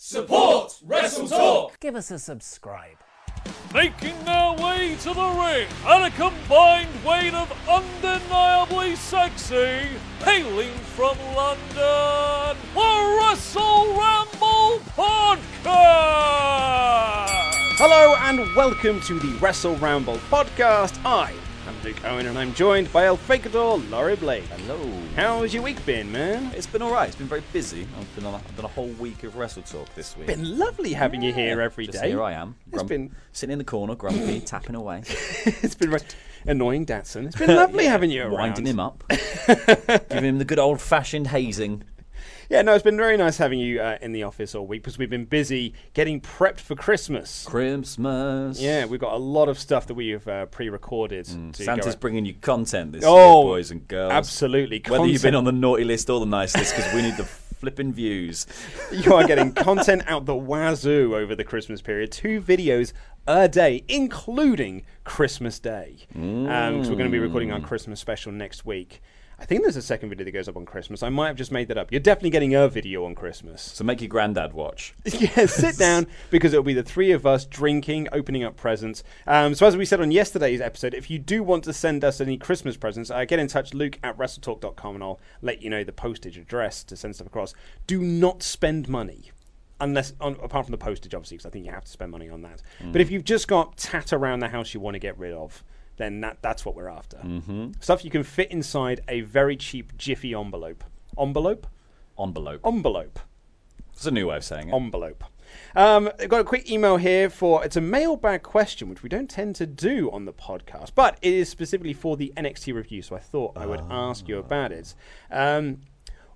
Support Wrestle Talk. Give us a subscribe. Making their way to the ring at a combined weight of undeniably sexy, hailing from London, the Wrestle Ramble Podcast. Hello and welcome to the Wrestle Ramble podcast. I am Luke Owen and I'm joined by El Fakador Laurie Blake. Hello. How's your week been, man? It's been alright. It's been very busy. I've been on a, I've done a whole week of Wrestle Talk this week. It's been lovely having you here every day. Just here I am. It's been sitting in the corner, grumpy, tapping away, it's been annoying, Datsun. It's been lovely having you around. winding him up, giving him the good old-fashioned hazing. Yeah, no, it's been very nice having you uh, in the office all week because we've been busy getting prepped for Christmas. Christmas. Yeah, we've got a lot of stuff that we've uh, pre-recorded. to Santa's bringing you content this Oh, year, boys and girls. absolutely. Whether you've been on the naughty list or the nice list, because we need the flipping views. You are getting content out the wazoo over the Christmas period. Two videos a day, including Christmas Day. Because we're going to be recording our Christmas special next week. I think there's a second video that goes up on Christmas. I might have just made that up. You're definitely getting a video on Christmas. So make your granddad watch. yeah, sit down because it'll be the three of us drinking, opening up presents. Um, so, as we said on yesterday's episode, if you do want to send us any Christmas presents, uh, get in touch, luke at wrestletalk.com, and I'll let you know the postage address to send stuff across. Do not spend money. Unless, on, apart from the postage, obviously, because I think you have to spend money on that. But if you've just got tat around the house you want to get rid of, then that, that's what we're after. Mm-hmm. Stuff you can fit inside a very cheap Jiffy envelope. Envelope? Envelope. Envelope It's a new way of saying it. envelope. Um, I've got a quick email here for it's a mailbag question, which we don't tend to do on the podcast, but it is specifically for the NXT review, so I thought I would ask you about it. Um,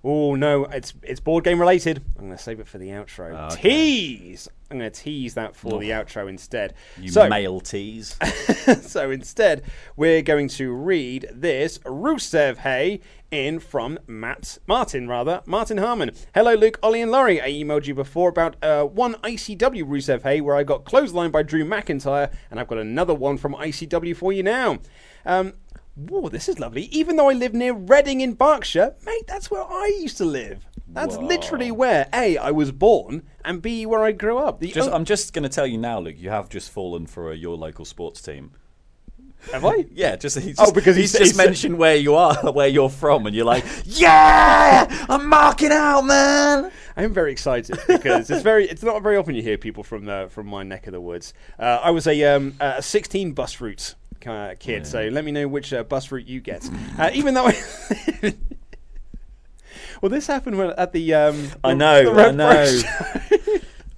oh no, it's it's board game related. I'm going to save it for the outro. Okay. Tease. I'm going to tease that for the outro instead. you so, male tease. so instead, we're going to read this Rusev Hey in from Matt Martin, rather Martin Harmon. Hello, Luke, Ollie, and Laurie. I emailed you before about uh, one ICW Rusev Hey where I got clotheslined by Drew McIntyre, and I've got another one from ICW for you now. Um, Whoa, this is lovely. Even though I live near Reading in Berkshire, mate, that's where I used to live. That's literally where A, I was born, and B, where I grew up. The Just, o- I'm just going to tell you now, Luke. You have just fallen for a, your local sports team. have I? Yeah, just he's Oh, because he's, he's- just he's- mentioned where you are, where you're from, and you're like, yeah, I'm marking out, man. I am very excited because it's very it's not very often you hear people from the, from my neck of the woods. Uh, I was a um, a 16 bus route uh, kid, so let me know which uh, bus route you get. Uh, even though I Well, this happened when, at the um I know, the I know.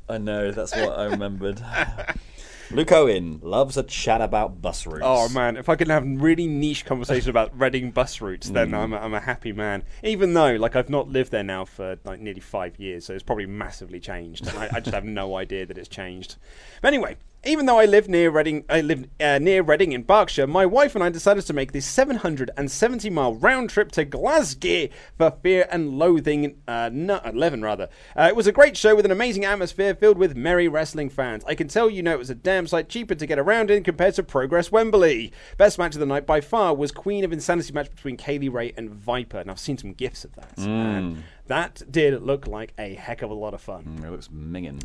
I know, that's what I remembered. Luke Owen loves a chat about bus routes. Oh man, if I can have really niche conversation about Reading bus routes, then I'm, a, I'm a happy man. Even though, like, I've not lived there now for like nearly five years, so it's probably massively changed. I, I just have no idea that it's changed. But anyway, even though I live near Reading, I live uh, near Reading in Berkshire, my wife and I decided to make this 770 mile round trip to Glasgow for Fear and Loathing uh, no, 11 rather. Uh, it was a great show with an amazing atmosphere filled with merry wrestling fans. I can tell you know it was a damn sight cheaper to get around in compared to Progress Wembley. Best match of the night by far was Queen of Insanity match between Kay Lee Ray and Viper, and I've seen some gifs of that. And That did look like a heck of a lot of fun. It looks minging.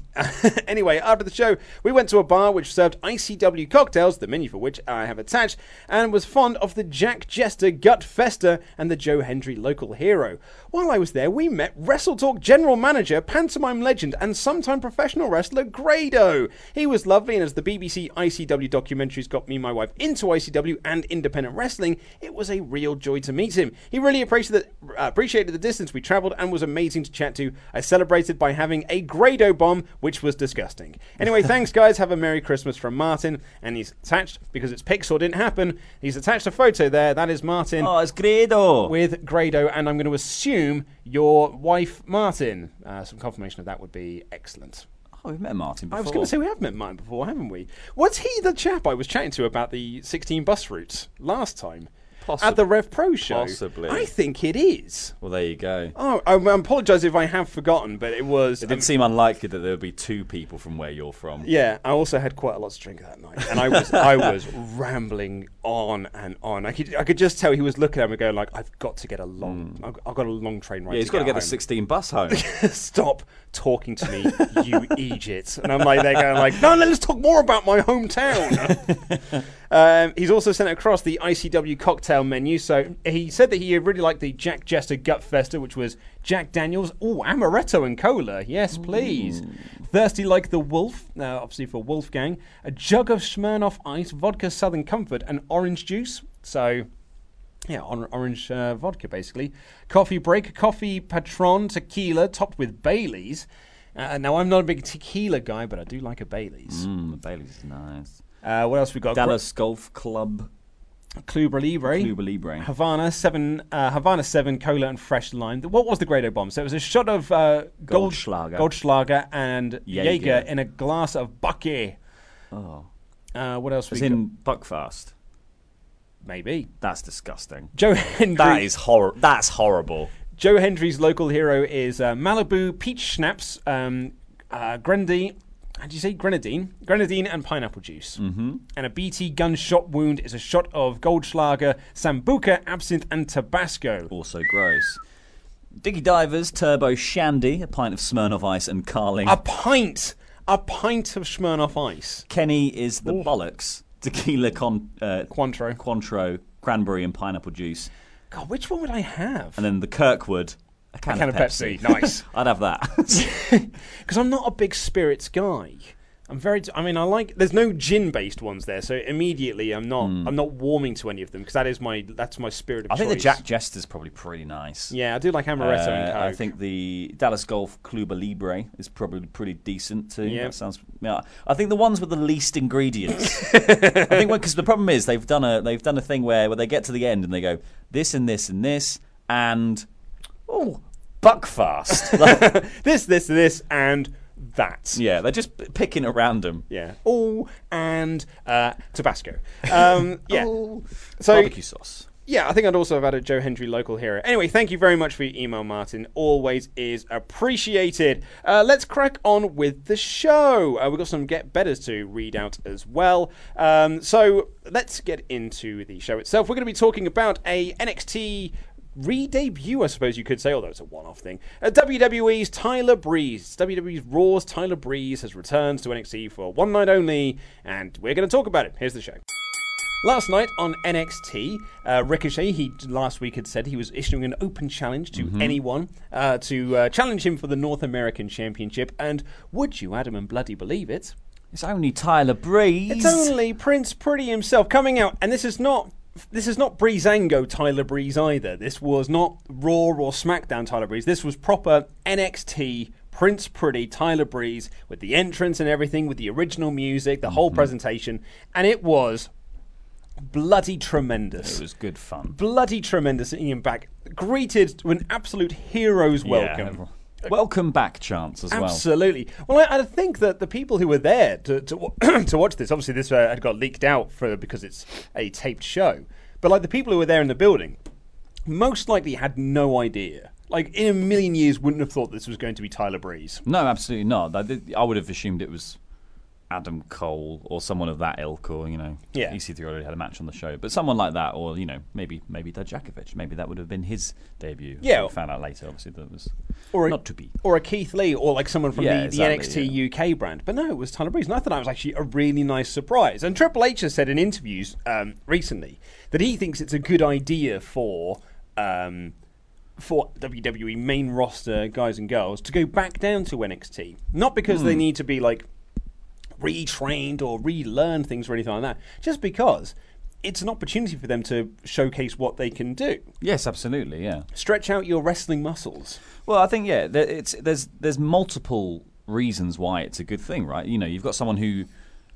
anyway, after the show, we went to a bar which served ICW cocktails, the menu for which I have attached, and was fond of the Jack Jester Gut Fester and the Joe Hendry local hero. While I was there, we met Wrestle Talk general manager, pantomime legend, and sometime professional wrestler Grado. He was lovely, and as the BBC ICW documentaries got me and my wife into ICW and independent wrestling, it was a real joy to meet him. He really appreciated the, uh, appreciated the distance we travelled and was amazing to chat to. I celebrated by having a Grado bomb, which was disgusting. Anyway, thanks guys. Have a Merry Christmas from Martin. And he's attached, because it's Pixar didn't happen, he's attached a photo there. That is Martin Oh, it's Grado. with Grado, and I'm going to assume your wife Martin. Uh, some confirmation of that would be excellent. Oh, we've met Martin before. I was going to say we have met Martin before, haven't we? Was he the chap I was chatting to about the 16 bus routes last time Possi- at the Rev Pro show? possibly. I think it is. Well, there you go. Oh, I, I apologise if I have forgotten, but it was. It didn't seem unlikely that there would be two people from where you're from. Yeah, I also had quite a lot to drink that night, and I was I was rambling on and on. I could I could just tell he was looking at me going like, "I've got to get a long, I've, I've got a long train ride." Yeah, he's got to get the 16 bus home. Stop talking to me, you Egypt. And I'm like, they're going like, no, let's talk more about my hometown. um, he's also sent across the ICW cocktail menu. So he said that he really liked the Jack Jester Gut Fester, which was Jack Daniels, oh, amaretto and cola. Yes, please. Thirsty like the wolf, uh, obviously for Wolfgang. A jug of Smirnoff Ice, vodka Southern Comfort, and orange juice. So yeah, or- orange uh, vodka basically. Coffee break, coffee patron tequila topped with Bailey's. Uh, now I'm not a big tequila guy, but I do like a Bailey's. Mm, Bailey's is nice. Uh, what else we got? Dallas Golf Club. Cluba Libre. Cuba Libre. Havana seven, uh, Havana seven, cola and fresh lime. What was the Grado bomb? So it was a shot of uh, gold Goldschlager. Goldschlager and Jaeger. Jaeger in a glass of Bucky. Oh. Uh, what else? Was in Buckfast. Maybe That's disgusting. Joe Hendry. That is hor. That's horrible. Joe Hendry's local hero is uh, Malibu peach schnapps, um, uh, grenadine. How do you say grenadine? Grenadine and pineapple juice. Mm-hmm. And a BT gunshot wound is a shot of Goldschlager, Sambuca, absinthe, and Tabasco. Also gross. Dickie Divers Turbo Shandy, a pint of Smirnoff Ice and Carling. A pint, a pint of Smirnoff Ice. Kenny is the bollocks. Tequila con, uh, Cointreau. Cointreau, cranberry and pineapple juice, God, which one would I have? and then the Kirkwood, a can, can of of Pepsi. Pepsi. Nice. I'd have that. Because I'm not a big spirits guy. I'm very. I mean, I like. There's no gin-based ones there, so immediately I'm not. I'm not warming to any of them because that is my. That's my spirit of. I think the choice. Jack Jester's probably pretty nice. Yeah, I do like amaretto and Uh, coke. I think the Dallas Golf Cluba Libre is probably pretty decent too. Yeah. That sounds. Yeah, I think the ones with the least ingredients. I think because the problem is they've done a they've done a thing where where they get to the end and they go this and this and this and oh Buckfast. this, this, this, and that. yeah, they're just p- picking at random. Yeah. Oh, and uh, Tabasco. Um, yeah. Oh. So Barbecue sauce. yeah, I think I'd also have added Joe Hendry local hero. Anyway, thank you very much for your email, Martin. Always is appreciated. Uh, let's crack on with the show. Uh, we've got some get betters to read out as well. Um, so let's get into the show itself. We're going to be talking about a NXT re-debut, I suppose you could say, although it's a one-off thing. Uh, WWE's Tyler Breeze, WWE's Raw's Tyler Breeze has returned to NXT for one night only, and we're going to talk about it. Here's the show. Last night on NXT, uh, Ricochet, he last week had said he was issuing an open challenge to anyone uh, to uh, challenge him for the North American Championship. And would you, Adam and Bloody, believe it? It's only Tyler Breeze. It's only Prince Pretty himself coming out, and this is not. This is not Breezango Tyler Breeze either. This was not Raw or SmackDown Tyler Breeze. This was proper NXT Prince Pretty Tyler Breeze with the entrance and everything, with the original music, the whole mm-hmm. presentation, and it was bloody tremendous It was good fun. bloody tremendous him back, greeted to an absolute hero's welcome. Yeah. Welcome back, Chance, as well. Absolutely. Well, I, I think that the people who were there to to, to watch this, obviously this uh, had got leaked out for because it's a taped show, but like the people who were there in the building, most likely had no idea. Like in a million years, wouldn't have thought this was going to be Tyler Breeze. No, absolutely not. I, I would have assumed it was Adam Cole or someone of that ilk, or you know, Yeah. EC3 already had a match on the show, but someone like that, or you know, maybe maybe Dijakovic, maybe that would have been his debut. Yeah. we found out later, obviously that was Or a- not to be. or a Keith Lee, or like someone from Yeah, the, exactly, the NXT UK brand. But no, it was Tyler Breeze, and I thought that was actually a really nice surprise. And Triple H has said in interviews um, recently that he thinks it's a good idea for. Um, for WWE main roster guys and girls to go back down to NXT, not because Hmm. they need to be like retrained or relearn things or anything like that, just because it's an opportunity for them to showcase what they can do. Yes, absolutely, yeah. Stretch out your wrestling muscles. Well, I think yeah, there, it's there's there's multiple reasons why it's a good thing, right? You know, you've got someone who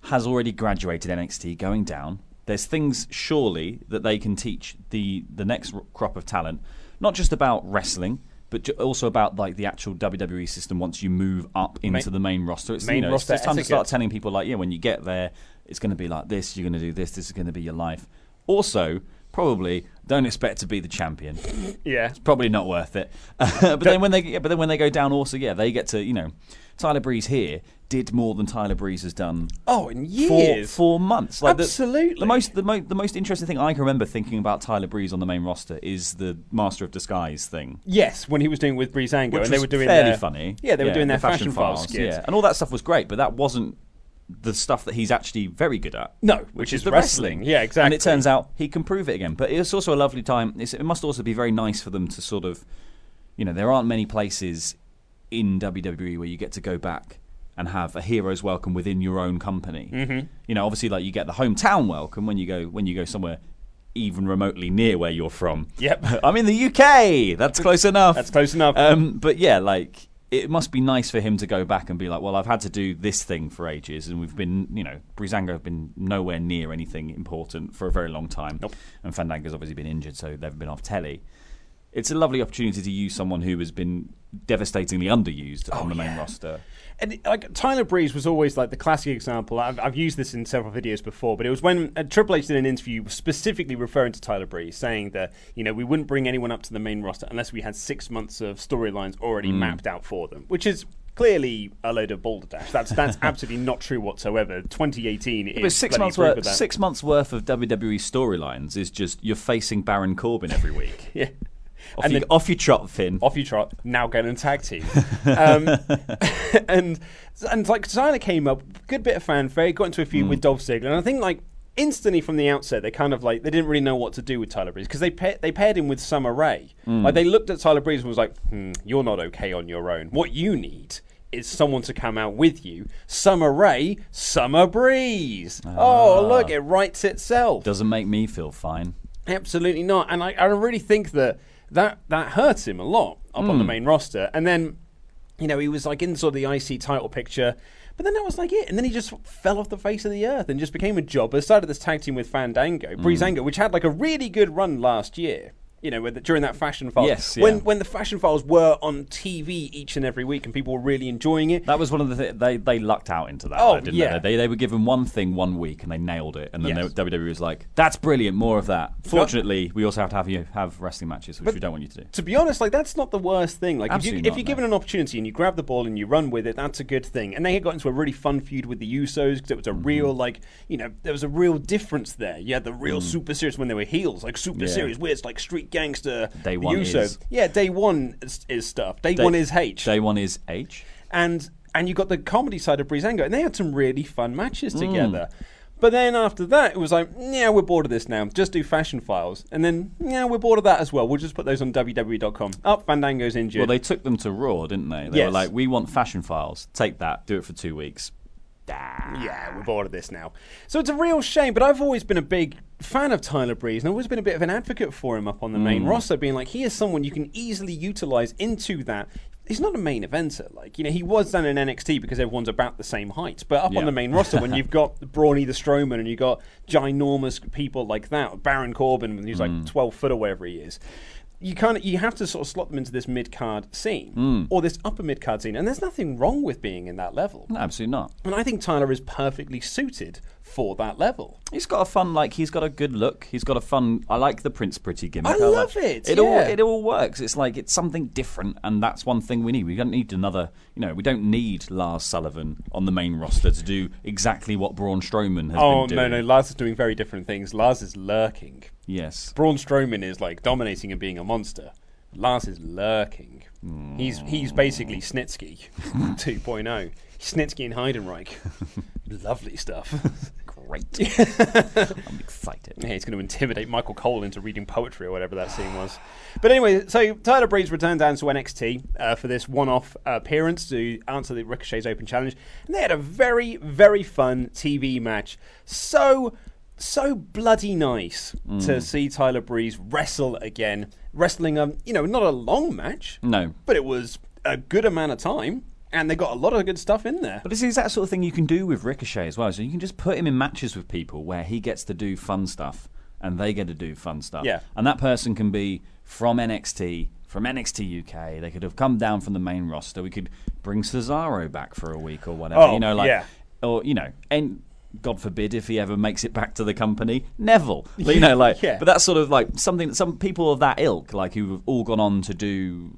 has already graduated NXT going down. There's things surely that they can teach the the next crop of talent, not just about wrestling, but also about like the actual WWE system. Once you move up into Main- the main roster, it's main you know, roster it's time to start telling people like, yeah, when you get there, it's going to be like this. You're going to do this. This is going to be your life. Also, probably don't expect to be the champion Yeah. It's probably not worth it. but then when they yeah, but then when they go down, also yeah, they get to you know, Tyler Breeze here did more than Tyler Breeze has done. Oh, in years. for months, like the- Absolutely. The, most, the, mo- the most interesting thing I can remember thinking about Tyler Breeze on the main roster is the Master of Disguise thing, Yes, when he was doing it with Breezango, and they were doing fairly their, funny. Yeah, they were doing the their fashion, file skit. yeah, and all that stuff was great, but that wasn't the stuff that he's actually very good at. No, which is the wrestling. Yeah, exactly. And it turns out he can prove it again. But it's also a lovely time. It's, it must also be very nice for them to sort of, you know, there aren't many places in WWE where you get to go back and have a hero's welcome within your own company. Mm-hmm. You know, obviously, like you get the hometown welcome when you go when you go somewhere even remotely near where you're from. Yep. I'm in the UK. That's close enough. That's close enough. Um, but yeah, like it must be nice for him to go back and be like, well, I've had to do this thing for ages, and we've been, you know, Breezango have been nowhere near anything important for a very long time, Nope. and Fandango's obviously been injured, so they've been off telly. It's a lovely opportunity to use someone who has been devastatingly underused on oh, the main roster. And like Tyler Breeze was always like the classic example. I've, I've used this in several videos before, but it was when uh, Triple H did an interview specifically referring to Tyler Breeze, saying that you know we wouldn't bring anyone up to the main roster unless we had six months of storylines already Mm. mapped out for them, which is clearly a load of balderdash. That's that's absolutely not true whatsoever. 2018 is But six months worth, six months worth of WWE storylines is just you're facing Baron Corbin every week. Yeah. Off, And you, then- off you trot, Finn. off you trot. Now get in tag team. um, and and like Tyler came up, good bit of fanfare. Got into a feud with Dolph Ziggler, and I think like instantly from the outset they kind of like they didn't really know what to do with Tyler Breeze because they pa- they paired him with Summer Rae. Like they looked at Tyler Breeze and was like, hmm, "You're not okay on your own. What you need." Is someone to come out with you? Summer Rae, Summer Breeze. Oh, look, it writes itself. Doesn't make me feel fine. Absolutely not. And I, I really think that that, that hurts him a lot up on the hmm. main roster. And then, you know, he was like in sort of the IC title picture. But then that was like it. And then he just fell off the face of the earth and just became a jobber. Started this tag team with Fandango, hmm. Breezango, which had like a really good run last year. You know, the, during that Fashion Files. Yes, When yeah. when the Fashion Files were on TV each and every week and people were really enjoying it. That was one of the th- they they lucked out into that. Oh, though, didn't yeah. they? they? They were given one thing one week and they nailed it, and then Yes. they, WWE was like, "That's brilliant, more of that." Fortunately, we also have to have you have wrestling matches, which we don't want you to do. to be honest, like that's not the worst thing. Like if, you, Absolutely if not, you're no. given an opportunity and you grab the ball and you run with it, that's a good thing. And they had got into a really fun feud with the Usos because it was a Mm-hmm. real like you know there was a real difference there. You had the real super serious when they were heels, like super Mm. Yeah. serious, weird, it's like street gangster. Day one Usos. is- yeah, day one is, is stuff. Day, Day- one is H Day one is H. and and you got the comedy side of Breezango, and they had some really fun matches Mm. together. But then after that, it was like, yeah, we're bored of this now. Just do fashion files, and then yeah, we're bored of that as well. We'll just put those on WWE.com. Up, Fandango's injured. Well, they took them to Raw, didn't they? They Yes. were like, "We want fashion files. Take that. Do it for two weeks." Yeah, we're bored of this now. So it's a real shame, but I've always been a big fan of Tyler Breeze, and I've always been a bit of an advocate for him up on the Mm. main roster, being like, he is someone you can easily utilize into that. He's not a main eventer, like you know. He was done in NXT because everyone's about the same height, but up on the main roster, when you've got Brawny the Strowman and you've got ginormous people like that, Baron Corbin, who's Mm. like twelve foot or whatever he is, you kind of you have to sort of slot them into this mid card scene Mm. or this upper mid card scene, and there's nothing wrong with being in that level. No, absolutely not. And I think Tyler is perfectly suited for that level. He's got a fun, like he's got a good look. He's got a fun. I like the Prince Pretty gimmick. I love it, It all it all works. It's like it's something different, and that's one thing we need. We don't need another. You know, we don't need Lars Sullivan on the main roster to do exactly what Braun Strowman has Oh been doing. no, no, Lars is doing very different things. Lars is lurking. Yes. Braun Strowman is like dominating and being a monster. Lars is lurking. He's he's basically Snitsky 2.0. Snitsky and Heidenreich. Lovely stuff. Great. I'm excited. Yeah, he's going to intimidate Michael Cole into reading poetry or whatever that scene was. But anyway, so Tyler Breeze returned down to NXT uh, for this one-off appearance to answer the Ricochet's Open Challenge, and they had a very, very fun TV match. So, so bloody nice to see Tyler Breeze wrestle again, wrestling um, you know, not a long match, No. but it was a good amount of time, and they got a lot of good stuff in there. But this is that sort of thing you can do with Ricochet as well. So you can just put him in matches with people where he gets to do fun stuff and they get to do fun stuff. Yeah. And that person can be from NXT, from NXT UK. They could have come down from the main roster. We could bring Cesaro back for a week or whatever. Oh, you know, like, yeah. or you know, and God forbid if he ever makes it back to the company, Neville. You know, like, Yeah. but that's sort of like something. that Some people of that ilk, like who've all gone on to do,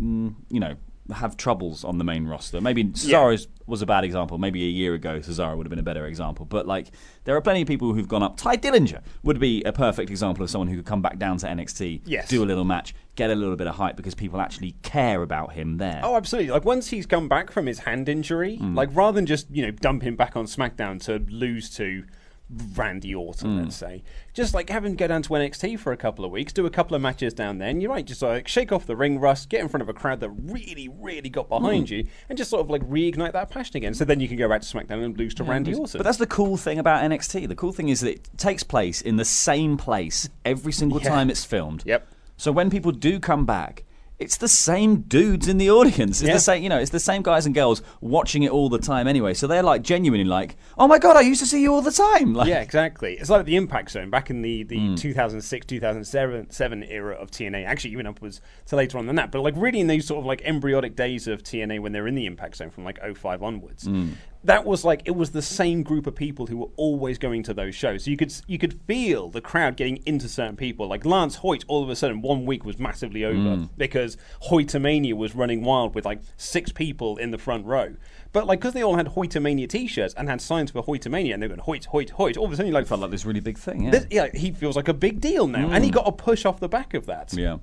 mm, you know. Have troubles on the main roster. Maybe Cesaro's was a bad example. Maybe a year ago, Cesaro would have been a better example. But like, there are plenty of people who've gone up. Tye Dillinger would be a perfect example of someone who could come back down to NXT, Yes. do a little match, get a little bit of hype because people actually care about him there. Oh, absolutely. Like once he's come back from his hand injury, mm. like rather than just you know dump him back on SmackDown to lose to Randy Orton, hmm. let's say, just like have him go down to NXT for a couple of weeks, do a couple of matches down there, and you're right, just like shake off the ring rust, get in front of a crowd that really, really got hmm. behind you, and just sort of like reignite that passion again. So then you can go back to SmackDown and lose to hmm. Randy Orton. But that's the cool thing about NXT. The cool thing is that it takes place in the same place every single Yeah. time it's filmed. Yep. So when people do come back, it's the same dudes in the audience. It's Yeah. the same, you know, it's the same guys and girls watching it all the time anyway. So they're like genuinely like, "Oh my god, I used to see you all the time." Like, Yeah, exactly. It's like the Impact Zone back in the, the Hmm. 2006 2007 seven era of TNA. Actually, even upwards to later on than that. But like really in those sort of like embryonic days of TNA when they're in the Impact Zone from like 05 onwards. Hmm. That was like it was the same group of people who were always going to those shows. So you could you could feel the crowd getting into certain people. Like Lance Hoyt, all of a sudden one week was massively over Hmm. because Hoytomania was running wild with like six people in the front row. But like because they all had Hoytomania T-shirts and had signs for Hoytomania, and they were going Hoyt, Hoyt, Hoyt. All of a sudden, like, felt like this really big thing. Yeah. this, yeah, he feels like a big deal now, and he got a push off the back of that. yeah.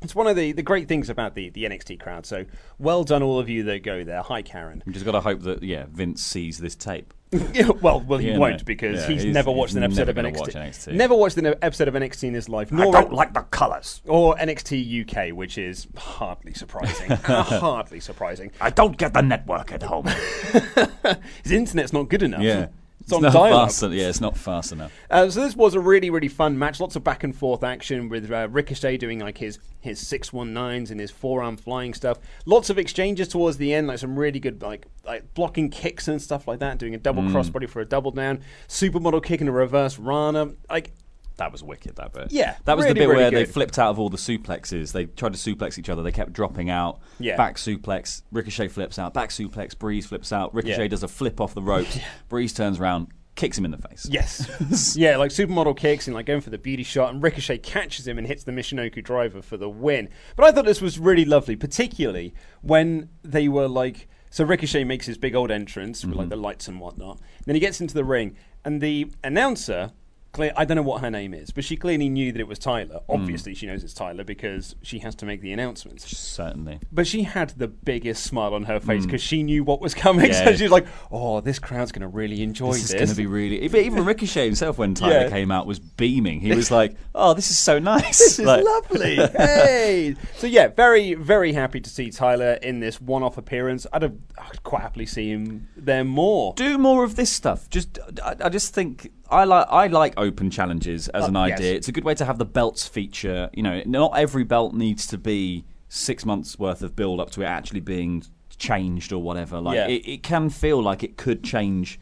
It's one of the, the great things about the, the NXT crowd. So well done, all of you that go there. Hi, Karen. You just got to hope that yeah, Vince sees this tape. Yeah, well, well, he Yeah, won't no. because Yeah, he's, he's- never he's watched an episode never of gonna NXT. watch NXT. Never watched an episode of NXT in his life. Nor like the colours. or NXT UK, which is hardly surprising. Hardly surprising. I don't get the network at home. His internet's not good enough. yeah. It's on not dial-up. fast. en- Yeah, it's not fast enough. Uh, so this was a really, really fun match. Lots of back and forth action with uh, Ricochet doing like his his six one nines and his forearm flying stuff. Lots of exchanges towards the end, like some really good like like blocking kicks and stuff like that. Doing a double Mm. crossbody for a double down, supermodel kick and a reverse Rana. Like That was wicked. That bit. Yeah, that was really, the bit really where they flipped out of all the suplexes. They tried to suplex each other. They kept dropping out. Yeah. Back suplex. Ricochet flips out. Back suplex. Breeze flips out. Ricochet Yeah. does a flip off the ropes. Breeze turns around, kicks him in the face. Yes. yeah, like supermodel kicks and like going for the beauty shot, and Ricochet catches him and hits the Michinoku driver for the win. But I thought this was really lovely, particularly when they were like. So Ricochet makes his big old entrance with like mm-hmm. the lights and whatnot. Then he gets into the ring, and the announcer. Clear, I don't know what her name is, but she clearly knew that it was Tyler. Obviously, she knows it's Tyler because she has to make the announcements. Certainly. But she had the biggest smile on her face because she knew what was coming. So Mm. She was like, "Oh, this crowd's going to really enjoy This this." is going to be really. Even even Ricochet himself, when Tyler Yeah. came out, was beaming. He was like, "Oh, this is so nice. This is lovely. hey. So yeah, very very happy to see Tyler in this one-off appearance. I'd, have, I'd quite happily see him there more. do more of this stuff. Just, I, I just think I like I like open challenges as Uh, an yes. idea. It's a good way to have the belts feature. You know, not every belt needs to be six months worth of build up to it actually being changed or whatever. Like Yeah. it, it can feel like it could change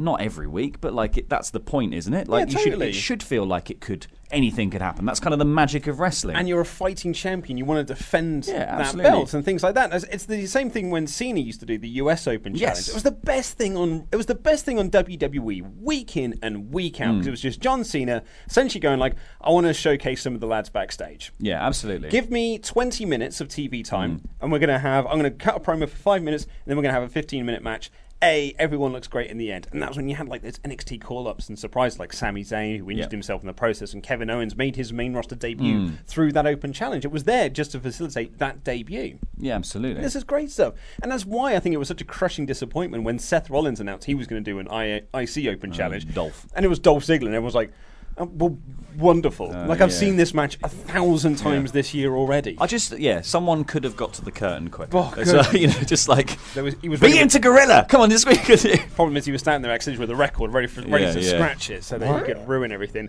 not every week, but like it, that's the point, isn't it? Like Yeah, you should it should feel like it could anything could happen. That's kind of the magic of wrestling. and you're a fighting champion. You want to defend Yeah, that belt and things like that. It's- the same thing when Cena used to do the US Open Yes. challenge. It was the best thing on. It was the best thing on WWE week in and week out because Mm. it was just John Cena essentially going like, "I want to showcase some of the lads backstage." yeah, absolutely. Give me 20 minutes of TV time, Mm. and we're going to have. I'm going to cut a promo for five minutes, and then we're going to have a 15 minute match. A, everyone looks great in the end, and that was when you had like those NXT call ups and surprises like Sami Zayn, who injured Yep. himself in the process, and Kevin Owens made his main roster debut Mm. through that open challenge. It was there just to facilitate that debut. yeah, absolutely. This is great stuff, and that's why I think it was such a crushing disappointment when Seth Rollins announced he was going to do an I- IC Open challenge, Uh, Dolph. and it was Dolph Ziggler, and everyone was like. Oh, well, wonderful! like I've Uh, yeah. seen this match a thousand times this year already. I just yeah, someone could have got to the curtain quick. Oh, It's, good. uh, you know, just like There was- he was beat ready him with- to Gorilla. Come on, this week. Problem is, he was standing there actually with a record ready for ready Yeah, to yeah. scratch it, so that he could ruin everything.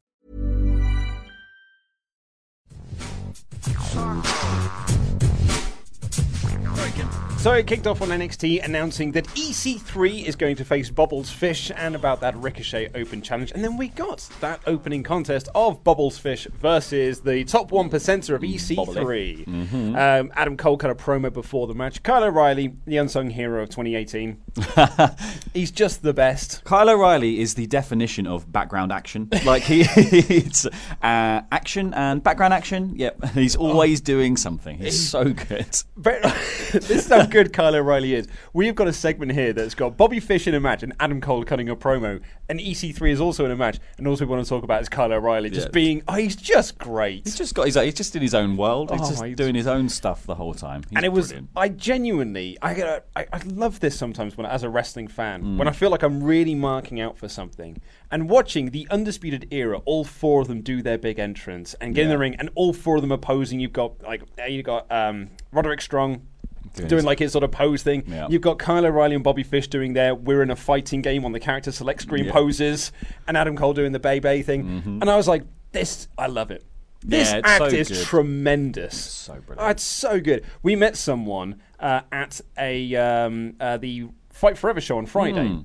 shark. So it kicked off on NXT announcing that EC3 is going to face Bobby Fish and about that Ricochet Open Challenge. And then we got that opening contest of Bobby Fish versus the top one percenter of EC3. Um, Adam Cole cut a promo before the match. Kyle O'Reilly, the unsung hero of 2018. He's just the best. Kyle O'Reilly is the definition of background action. Like he, it's uh, action and background action. Yep, he's always doing something. He's so good. But this good Kyle O'Reilly is. We've got a segment here that's got Bobby Fish in a match and Adam Cole cutting a promo, and EC3 is also in a match. And also, we want to talk about is Kyle O'Reilly just Yeah. being. Oh, he's just great. He's just got his. He's just in his own world. He's Oh, just he's- doing his own stuff the whole time. He's and it was. I genuinely I I, I love this sometimes when as a wrestling fan Mm. when I feel like I'm really marking out for something and watching the undisputed era all four of them do their big entrance and get in the ring and all four of them opposing. you've got like uh, you've got um, Roderick Strong Doing doing like his sort of pose thing Yeah. you've got Kyle O'Reilly and Bobby Fish doing their we're in a fighting game on the character select screen Yeah. poses and Adam Cole doing the Bay Bay thing and I was like this I love it this Mm-hmm. Yeah, act so is good. tremendous. so brilliant. Oh, it's so good. We met someone uh, at a um, uh, the Fight Forever show on Friday. Hmm.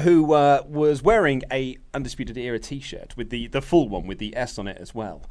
Who uh, was wearing a Undisputed Era T-shirt with the, the full one with the S on it as well,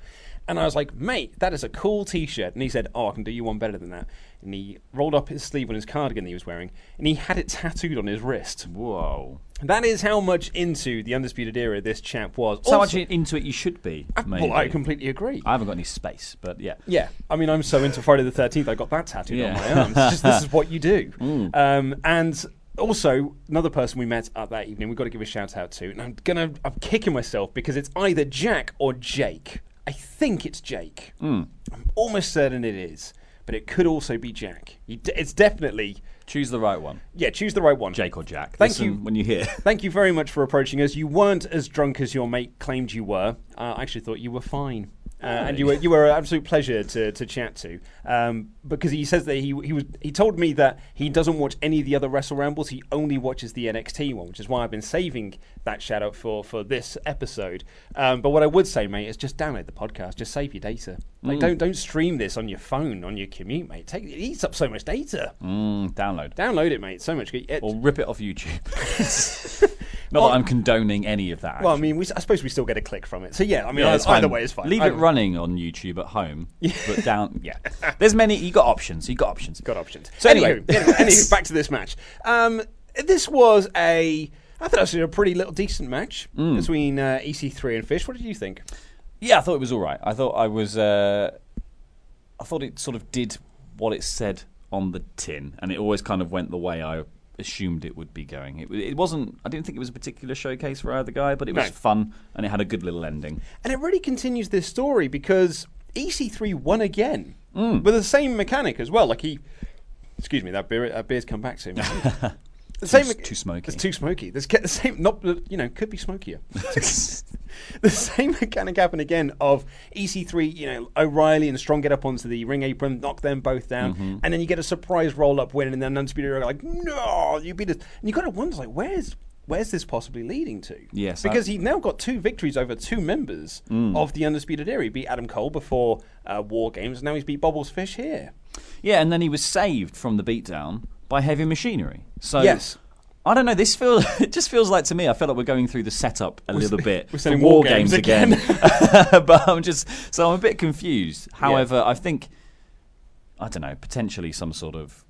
And I was like, mate, that is a cool T-shirt. And he said, oh, I can do you one better than that. And he rolled up his sleeve on his cardigan that he was wearing, and he had it tattooed on his wrist. Whoa. That is how much into the undisputed era this chap was. So much into it you should be. Maybe. well, I completely agree. I haven't got any space, but yeah. Yeah, I mean, I'm so into Friday the Thirteenth. I got that tattooed on my arm. Just this is what you do. Mm. Um, and also, another person we met up that evening, we've got to give a shout out to. And I'm gonna, I'm kicking myself because it's either Jack or Jake. I think it's Jake. Mm. I'm almost certain it is, but it could also be Jack. It's definitely. Choose the right one. Yeah, choose the right one. Jake or Jack. Thank Listen you. when you hear. Thank you very much for approaching us. You weren't as drunk as your mate claimed you were. Uh, I actually thought you were fine. Uh, and you were you were an absolute pleasure to, to chat to. Um, because he says that he he was he told me that he doesn't watch any of the other Wrestle Rambles. He only watches the NXT one which is why I've been saving that shout out for for this episode. Um, but what I would say mate is just download the podcast. Just save your data. Like Mm. don't don't stream this on your phone on your commute mate. Take, it eats up so much data. Mm, download. download it mate. So much it, Or rip it off YouTube. Not that I'm condoning any of that. well I mean we, I suppose we still get a click from it so yeah I mean Yeah, either, it's fine. either way is fine Leave it running on YouTube at home, but down. Yeah, there's many. You got options. You got options. got options. So anyway, anyway, back to this match. Um, this was a, I thought it was a pretty little decent match Mm. between uh, EC3 and Fish. What did you think? Yeah, I thought it was all right. I thought I was. Uh, I thought it sort of did what it said on the tin, and it always kind of went the way I assumed it would be going. It, it wasn't. I didn't think it was a particular showcase for either guy, but it was No. fun, and it had a good little ending. And it really continues this story because EC3 won again Mm. with the same mechanic as well. Like he, excuse me, that beer, that beer's come back to me. The same, s- too smoky. It's too smoky. There's the same, not you know, could be smokier. the same mechanic happened again of EC3. You know, O'Reilly and Strong get up onto the ring apron, knock them both down, Mhm. and then you get a surprise roll up win, and then Undisputed Era are like, no, you beat us. And you got to wonder like, where's where's this possibly leading to? Yes, I- because he now got two victories over two members Mm. of the Undisputed Era. He beat Adam Cole before uh, War Games, and now he's beat Bobby Fish here. Yeah, and then he was saved from the beatdown by heavy machinery. So Yes. I don't know. This feels. It just feels like to me. I feel like we're going through the setup a We're little bit we're saying war War games, Games again. again. but I'm just so I'm a bit confused. However, I think I don't know. Potentially some sort of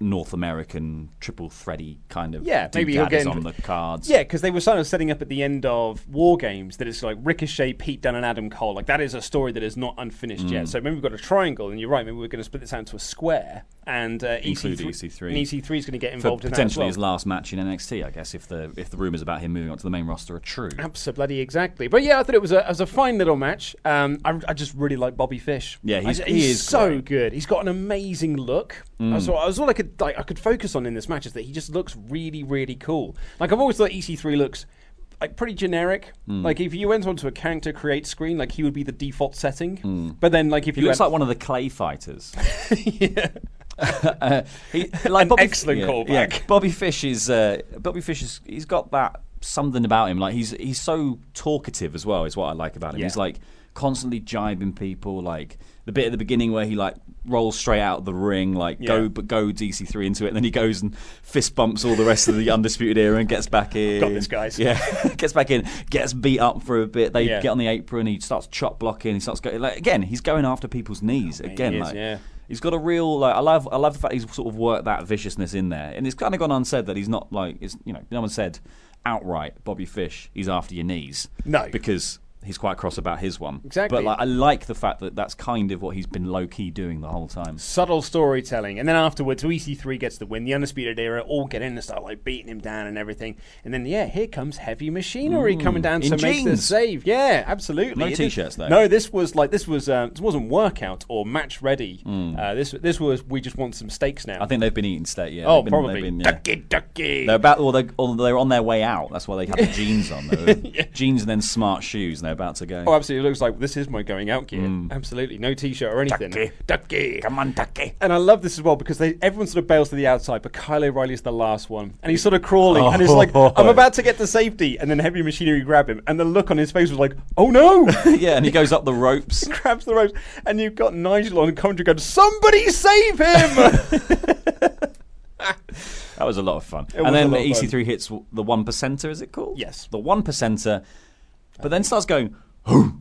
North American triple thready kind of Yeah, maybe he'll get on the cards. Yeah, because they were sort of setting up at the end of War Games that it's like Ricochet, Pete Dunne, and Adam Cole. Like that is a story that is not unfinished Mm. yet. So maybe we've got a triangle, and you're right. Maybe we're going to split this out into a square, and uh, Include EC3, EC3. and EC3 is going to get involved in potentially well. his last match in NXT, I guess, if the if the rumours about him moving on to the main roster are true. Absolutely, exactly. But yeah, I thought it was a, it was a fine little match. Um, I, I just really like Bobby Fish. Yeah, he's- I- he is so great. good. He's got an amazing look. Mm. That's, all, that's all I could like. I could focus on in this match is that he just looks really, really cool. Like I've always thought EC3 looks like pretty generic. Mm. Like if you went onto a character create screen, like he would be the default setting. But then like if He you looks had- like one of the clay fighters. uh, he, like An Bobby, excellent yeah, callback. yeah. Bobby Fish is uh, Bobby Fish is he's got that something about him. Like he's he's so talkative as well. Is what I like about him. Yeah. He's like constantly jibing people. Like the bit at the beginning where he like rolls straight out of the ring, like Yeah. go but go DC three into it, and then he goes and fist bumps all the rest of the undisputed era and gets back in. Got this, guys. Yeah, gets back in, gets beat up for a bit. They Yeah. get on the apron. He starts chop blocking. He starts going like again. He's going after people's knees again. is, like, yeah. He's got a real like I love I love the fact he's sort of worked that viciousness in there, and it's kind of gone unsaid that he's not like it's you know no one said outright Bobby Fish he's after your knees No. because he's quite cross about his one Exactly. but like I like the fact that that's kind of what he's been low key doing the whole time. subtle storytelling, and then afterwards, EC3 gets the win. The Undisputed Era all get in and start like beating him down and everything. And then yeah, here comes Heavy Machinery Mm, coming down to make the save. Yeah, absolutely. No It t-shirts, though. No, this was like this was uh, this wasn't workout or match ready. Mm. Uh, this this was we just want some steaks now. I think they've been eating steak. Yeah. Oh, they've been, probably. Been, yeah. Ducky, ducky. They're about, or they're, or they're on their way out. That's why they had the jeans on. They were Jeans and then smart shoes, and they're about to go. Oh, absolutely. It looks like this is my going out gear. Mm. Absolutely. No t shirt or anything. Ducky. Ducky. Come on, Ducky. And I love this as well because they, everyone sort of bails to the outside, but Kyle O'Reilly's the last one. And he's sort of crawling. And it's like, Oh. I'm about to get to safety. And then Heavy Machinery grab him. And the look on his face was like, oh no! yeah, and he goes up the ropes. grabs the ropes. And you've got Nigel on commentary going, somebody save him! That was a lot of fun. It and then a lot of EC3 hits the one percenter. Is it called? Yes. The one percenter, but then starts going. "Hoo."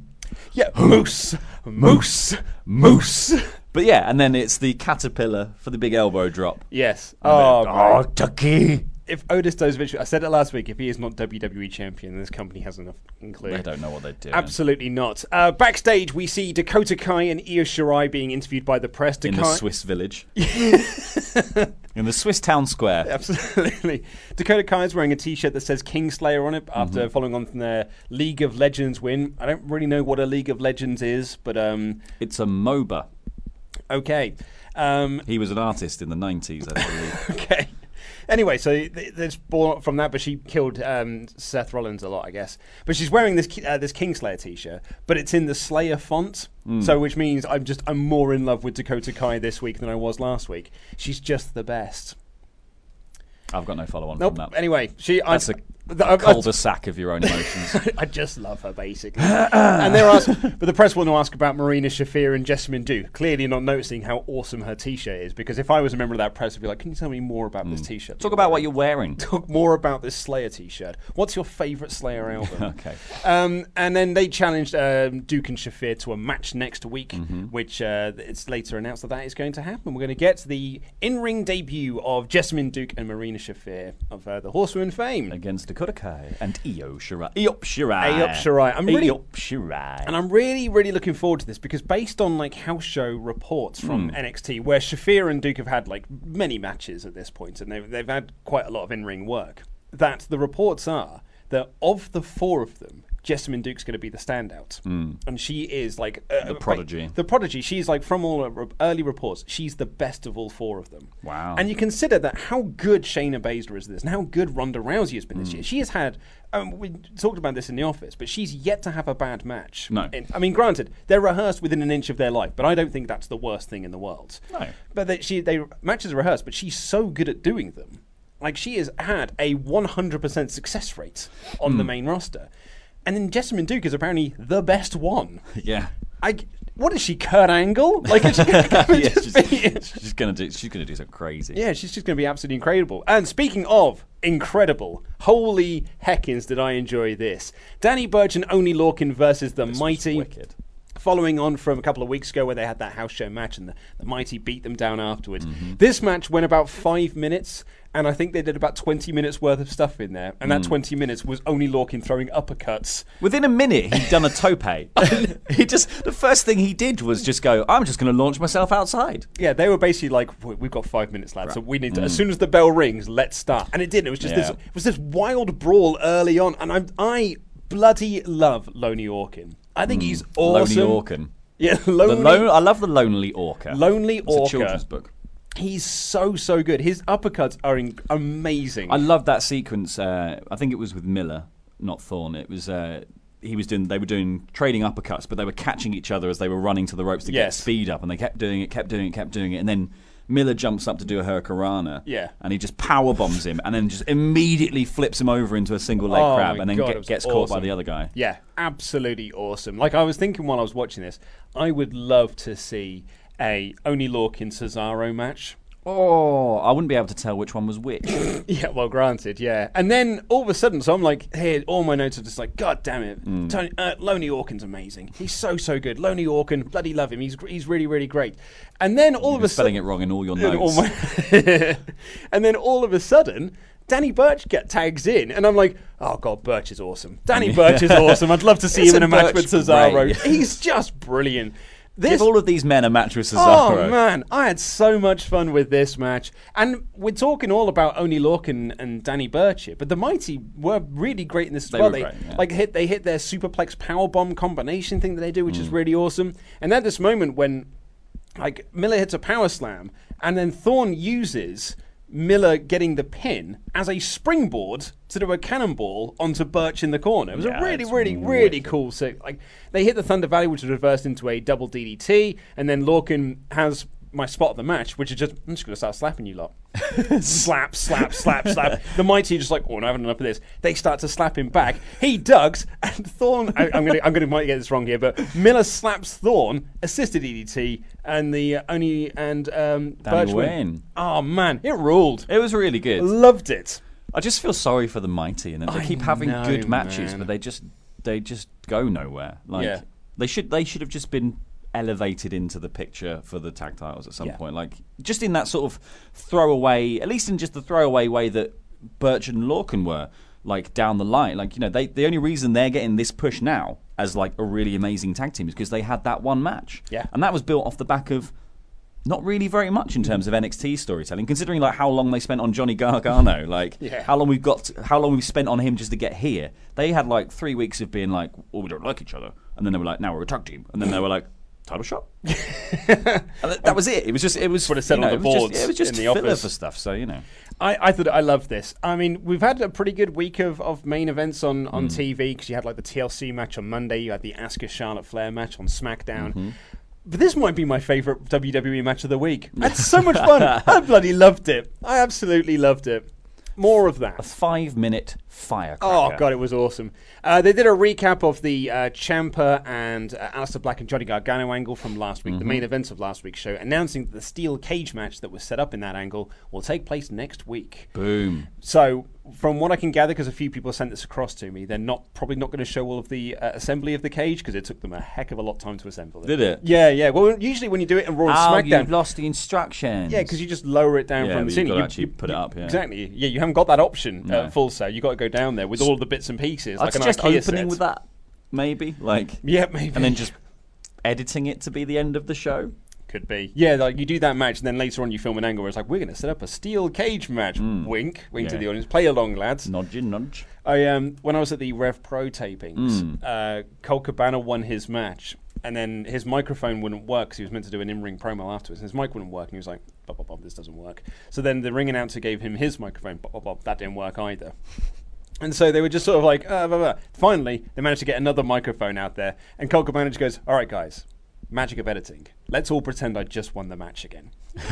Yeah, moose, moose, moose. But yeah, and then it's the caterpillar for the big elbow drop. Yes. Oh, oh, Tucky. If Otis Dozovic, I said it last week, if he is not WWE champion, this company has enough clue. They don't know what they're doing. Absolutely not. Uh, backstage, we see Dakota Kai and Io Shirai being interviewed by the press. In the Swiss village. in the Swiss town square. Absolutely. Dakota Kai is wearing a T-shirt that says Kingslayer on it after Mhm. following on from their League of Legends win. I don't really know what a League of Legends is, but um, It's a MOBA. okay. Um, He was an artist in the 90s, I believe. okay. Anyway, so there's born from that, but she killed um, Seth Rollins a lot, I guess. But she's wearing this uh, this Kingslayer T-shirt, but it's in the Slayer font, Mm. so which means I'm just I'm more in love with Dakota Kai this week than I was last week. She's just the best. I've got no follow on Nope. from that. Anyway, she That's I, a th- I- I- cul-de-sac of your own emotions. I just love her basically. and they're asked, but the press want to ask about Marina Shafir and Jessamyn Duke. Clearly not noticing how awesome her T-shirt is, because if I was a member of that press, I'd be like, "Can you tell me more about this T-shirt?" Mm. Talk about what you're wearing. Talk more about this Slayer T-shirt. What's your favourite Slayer album? okay. Um, and then they challenged um, Duke and Shafir to a match next week, Mm-hmm. which uh, it's later announced that that is going to happen. We're going to get the in-ring debut of Jessamyn Duke and Marina Shafir of uh, the Horsewomen fame Against Kai and Io Shirai. Io Shirai. Ayo Shirai. I'm really, Io Shirai. and I'm really, really looking forward to this because based on like house show reports from Hmm. NXT, where Shafir and Duke have had like many matches at this point, and they've, they've had quite a lot of in-ring work. That the reports are that of the four of them, Jessamyn Duke's going to be the standout, and she is like uh. The like, prodigy. the prodigy. She's like from all her early reports, she's the best of all four of them. Wow. And you consider that how good Shayna Baszler is this, and how good Ronda Rousey has been this Hmm. year. She has had. Um, we talked about this in the office, but she's yet to have a bad match. No. I mean, granted, they're rehearsed within an inch of their life, but I don't think that's the worst thing in the world. No. But they, she, they matches are rehearsed, but she's so good at doing them. Like she has had a 100% success rate on Hmm. the main roster, and then Jessamyn Duke is apparently the best one. yeah. I, what is she, Kurt Angle? Like, is she gonna yeah, she's, she's gonna do. She's gonna do something crazy. yeah, she's just going to be absolutely incredible. And speaking of incredible, holy heckins, did I enjoy this! Danny Burch and Oni Lorcan versus the Mighty. wicked. Following on from a couple of weeks ago where they had that house show match and the, the Mighty beat them down afterwards. Mm-hmm. This match went about five minutes, and I think they did about 20 minutes worth of stuff in there. And that Mm. 20 minutes was only Lorcan throwing uppercuts. Within a minute, he'd done a tope. he just the first thing he did was just go, "I'm just going to launch myself outside." Yeah, they were basically like, "We- "We've got five minutes, lads, so we need to." As soon as the bell rings, let's start. And it did. It was just this. Yeah. It was this wild brawl early on, and I, I bloody love Loney Orkin. I think he's awesome. Lonely Orkin. Yeah, The lone, I love the Lonely Orca. Lonely It's Orca. a children's book. He's so so good. His uppercuts are in- amazing. I love that sequence. Uh, I think it was with Miller, not Thorne. It was. Uh, he was doing. They were doing trading uppercuts, but they were catching each other as they were running to the ropes to Yes. get speed up, and they kept doing it, kept doing it, kept doing it, and then. Miller jumps up to do a Hurricanrana, Yeah. and he just power bombs him, and then just immediately flips him over into a single leg Oh crab, my and then God, get- was gets caught by awesome. the other guy. Yeah, absolutely awesome. Like I was thinking while I was watching this, I would love to see a Oni Lorcan Cesaro match. Oh, I wouldn't be able to tell which one was which. Yeah, well, granted, yeah. And then all of a sudden, so I'm like, hey, all my notes are just like, God damn it, Mm. Tony, uh, Loney Orkin's amazing. He's so so good. Loney Orkin, bloody love him. He's he's really really great. And then all of a You're spelling sudden, it wrong in all your in all notes. my- and then all of a sudden. Danny Burch get tags in, and I'm like, "Oh God, Burch is awesome. Danny Burch is awesome. I'd love to see him in a match with Cesaro. He's just brilliant. This, Give all of these men a match with Cesaro. Oh man, I had so much fun with this match, and we're talking all about Oni Lorcan and Danny Burch here, but the Mighty were really great in this as They well. were they great, yeah. like hit they hit their superplex power bomb combination thing that they do, which Mm. is really awesome. And at this moment when like Miller hits a power slam, and then Thorne uses Miller getting the pin as a springboard to do a cannonball onto Burch in the corner. It was Yeah, a really, really, really cool. So, like they hit the Thunder Valley, which was reversed into a double DDT, and then Lorcan has my spot of the match, which is just I'm just going to start slapping you lot. slap, slap, slap, slap. The mighty just like, oh, no, I haven't enough of this. They start to slap him back. He ducks, and Thorne. I, I'm going to, I'm to might get this wrong here, but Miller slaps Thorne, assisted EDT, and the uh, only and um, Danny Burch win. Wayne. Oh man, it ruled. It was really good. Loved it. I just feel sorry for the mighty, and they I keep having know, good matches, man. but they just they just go nowhere. Like Yeah. They should they should have just been elevated into the picture for the tag titles at some Yeah. point. Like just in that sort of throwaway, at least in just the throwaway way that Burch and Lorcan were. Like down the line, like you know, they the only reason they're getting this push now as like a really amazing tag team is because they had that one match, Yeah. and that was built off the back of not really very much in terms of NXT storytelling, considering like how long they spent on Johnny Gargano, like Yeah. how long we've got, how long we've spent on him just to get here. They had like three weeks of being like, "Oh, we don't like each other," and then they were like, "Now we're a tag team," and then they were like, "Title shot." that, was it. It was just, it was What it said you on know, the it was just- boards It was just in the filler office. for stuff. So you know, I, I thought I loved this. I mean, we've had a pretty good week of, of main events on, on Hmm. TV because you had like the TLC match on Monday, you had the Asuka Charlotte Flair match on SmackDown. Mm-hmm. But this might be my favorite WWE match of the week. I had so much fun. I bloody loved it. I absolutely loved it. More of that. a five-minute fire. Oh god, it was awesome. Uh, they did a recap of the uh, Ciampa and uh, Aleister Black and Johnny Gargano angle from last week, the Mm-hmm. main events of last week's show, announcing that the steel cage match that was set up in that angle will take place next week. Boom. So, from what I can gather, because a few people sent this across to me, they're not probably not going to show all of the uh, assembly of the cage because it took them a heck of a lot of time to assemble it. Did it? Yeah, yeah. Well, usually when you do it in Raw and Oh, SmackDown, you've lost the instructions. yeah, because you just lower it down Yeah, from the ceiling. you've gotta actually put it up, yeah. Exactly. Yeah, you haven't got that option No. uh, full set. You got to go down there with all the bits and pieces. I'd like suggest opening set. with that, maybe. Like, Yeah, maybe. and then just editing it to be the end of the show. Could be. Yeah, like you do that match, and then later on you film an angle where it's like, we're going to set up a steel cage match. Wink, wink to Mm. The audience. Play along, lads. Nudge, nudge. I um when I was at the Rev Pro tapings, Mm. uh, Colt Cabana won his match, and then his microphone wouldn't work because he was meant to do an in-ring promo afterwards. And his mic wouldn't work, and he was like, "Bob, Bob, Bob, this doesn't work." So then the ring announcer gave him his microphone. Bob, Bob, Bob, that didn't work either. And so they were just sort of like, uh, blah, blah. finally, they managed to get another microphone out there. And Cabana just goes, All right, guys, magic of editing. Let's all pretend I just won the match again.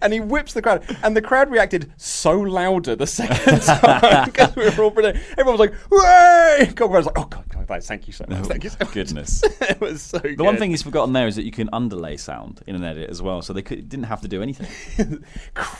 and he whips the crowd. And the crowd reacted so louder the second time because we were all pretending. Everyone was like, Way! Colt Cabana was like, Oh, God, Thank you so much. Thank you so much. Goodness. it was so The one thing he's forgotten there is that you can underlay sound in an edit as well, so they could, didn't have to do anything.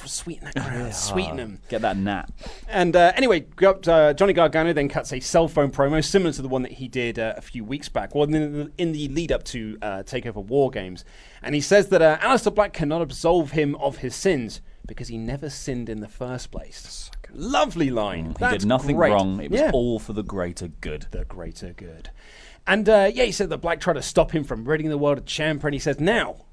Sweeten the crowd, sweeten them. Get that gnat. And uh, anyway, uh, Johnny Gargano then cuts a cell phone promo similar to the one that he did uh, a few weeks back, well, in the, in the lead up to uh, Takeover War Games. And he says that uh, Aleister Black cannot absolve him of his sins because he never sinned in the first place. Lovely line. He That's did nothing great. wrong. It was Yeah. all for the greater good. the greater good. And uh, yeah, he said that Black tried to stop him from ridding the world of Ciampa, and he says, now,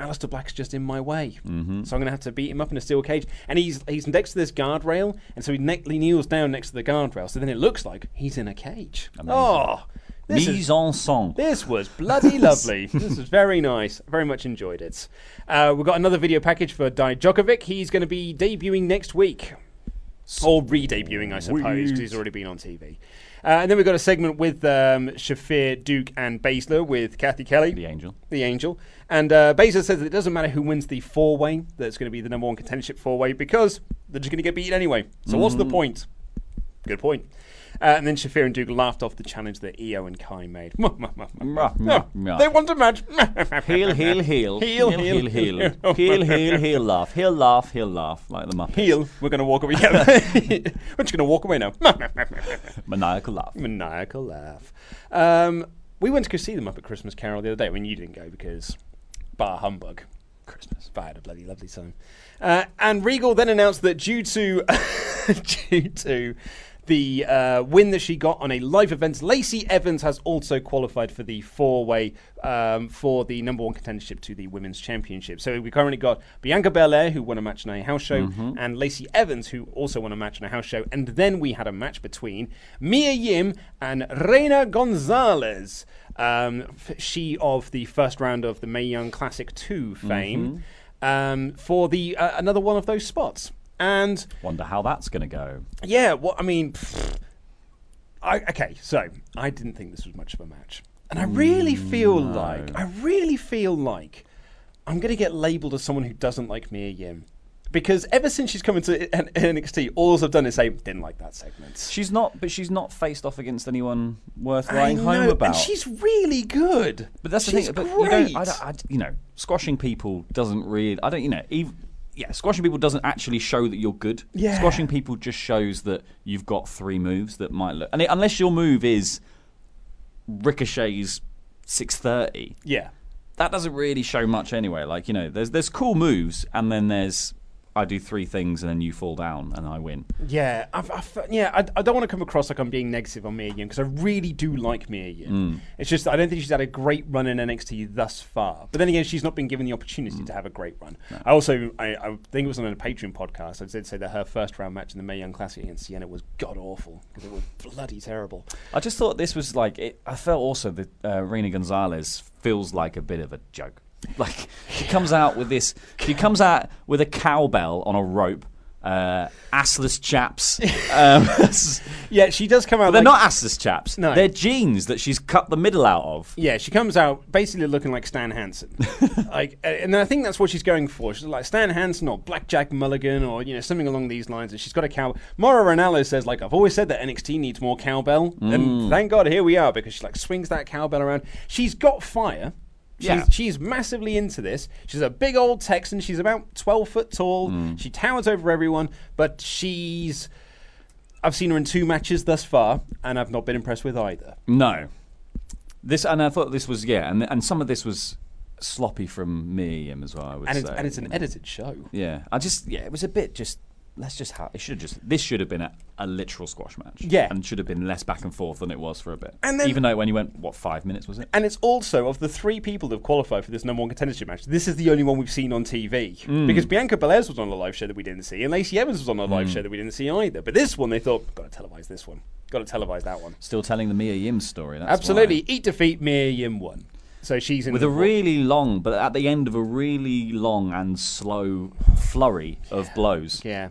Aleister Black's just in my way. Mm-hmm. So I'm going to have to beat him up in a steel cage. And he's he's next to this guardrail, and so he, ne- he kneels down next to the guardrail. So then it looks like he's in a cage. Oh, this Mise is, en scène. this was bloody lovely. this was very nice. Very much enjoyed it. Uh, we've got another video package for Dijakovic. He's going to be debuting next week. Or re-debuting, I suppose, because he's already been on TV. Uh, and then we've got a segment with um, Shafir, Duke, and Baszler with Cathy Kelley. The angel. The Angel. And uh, Baszler says that it doesn't matter who wins the four-way, that's going to be the number one contendership four-way, because they're just going to get beaten anyway. So what's the point? Good point. Uh, and then Shafir and Duke laughed off the challenge that Io and Kai made. Mwah. They want a match. Heel, heel, heel. Heel, heel, heel, heel. Heel, heel, heel, heel, laugh. He'll laugh, he'll laugh, like the Muppets. Heel. We're going to walk away. Yeah. We're just going to walk away now. Maniacal laugh. Maniacal laugh. Um, we went to go see them up at Christmas Carol the other day. When you didn't go because bar humbug. Christmas. But I had a bloody lovely time. Uh, and Regal then announced that due to due to the uh, win that she got on a live event, Lacey Evans has also qualified for the four-way um, for the number one contendership to the women's championship. So we currently got Bianca Belair, who won a match in a house show, and Lacey Evans, who also won a match in a house show. And then we had a match between Mia Yim and Reina Gonzalez. Um, she of the first round of the Mae Young Classic 2 fame um, for the uh, another one of those spots. And Wonder how that's going to go. yeah, well, I mean, pfft, I, okay, so I didn't think this was much of a match, and I really mm, feel like I really feel like I'm going to get labelled as someone who doesn't like Mia Yim. Because ever since she's come into NXT, all I've done is say, didn't like that segment. She's not, but she's not faced off against anyone worth writing home about. And she's really good. But that's the She's thing. But great. you don't, I don't, I, you know, squashing people doesn't really. I don't, you know, even, yeah, squashing people doesn't actually show that you're good. Yeah. Squashing people just shows that you've got three moves that might look, and it, unless your move is Ricochet's six thirty. Yeah. That doesn't really show much anyway. Like you know, there's there's cool moves, and then there's I do three things and then you fall down and I win. Yeah, I've, I've, yeah. I, I don't want to come across like I'm being negative on Mia Yim because I really do like Mia Yim. Mm. It's just I don't think she's had a great run in NXT thus far. But then again, she's not been given the opportunity Mm. to have a great run. I also, I, I think it was on a Patreon podcast. I did say that her first round match in the Mae Young Classic against Sienna was god awful because it was bloody terrible. I just thought this was like it, I felt also that uh, Reina Gonzalez feels like a bit of a joke. Like she comes out with this, she comes out with a cowbell on a rope, uh, assless chaps. Um, Yeah, she does come out. but they're not assless chaps. No. they're jeans that she's cut the middle out of. Yeah, she comes out basically looking like Stan Hansen. like, and I think that's what she's going for. She's like Stan Hansen or Blackjack Mulligan or you know something along these lines. And she's got a cow. Mauro Ranallo says like I've always said that NXT needs more cowbell, Mm. and thank God here we are because she like swings that cowbell around. She's got fire. She's, Yeah. she's massively into this. She's a big old Texan. She's about 12 foot tall. Mm. She towers over everyone, but she's. I've seen her in two matches thus far, and I've not been impressed with either. No, this and I thought this was yeah, and and some of this was sloppy from me as well. I would And it's, say. and it's an edited show. Yeah, I just yeah, it was a bit just. Let's just have it should have just this should have been a, a literal squash match. Yeah. and should have been less back and forth than it was for a bit. And then- even though when you went what five minutes was it? And it's also of the three people that have qualified for this number one contendership match. This is the only one we've seen on TV Mm. because Bianca Belair was on a live show that we didn't see, and Lacey Evans was on a live Mm. show that we didn't see either. But this one, they thought, got to televise this one, got to televise that one. Still telling the Mia Yim story. That's Absolutely, why. eat defeat Mia Yim won, so she's in With a really long, but at the end of a really long and slow flurry of blows. Yeah.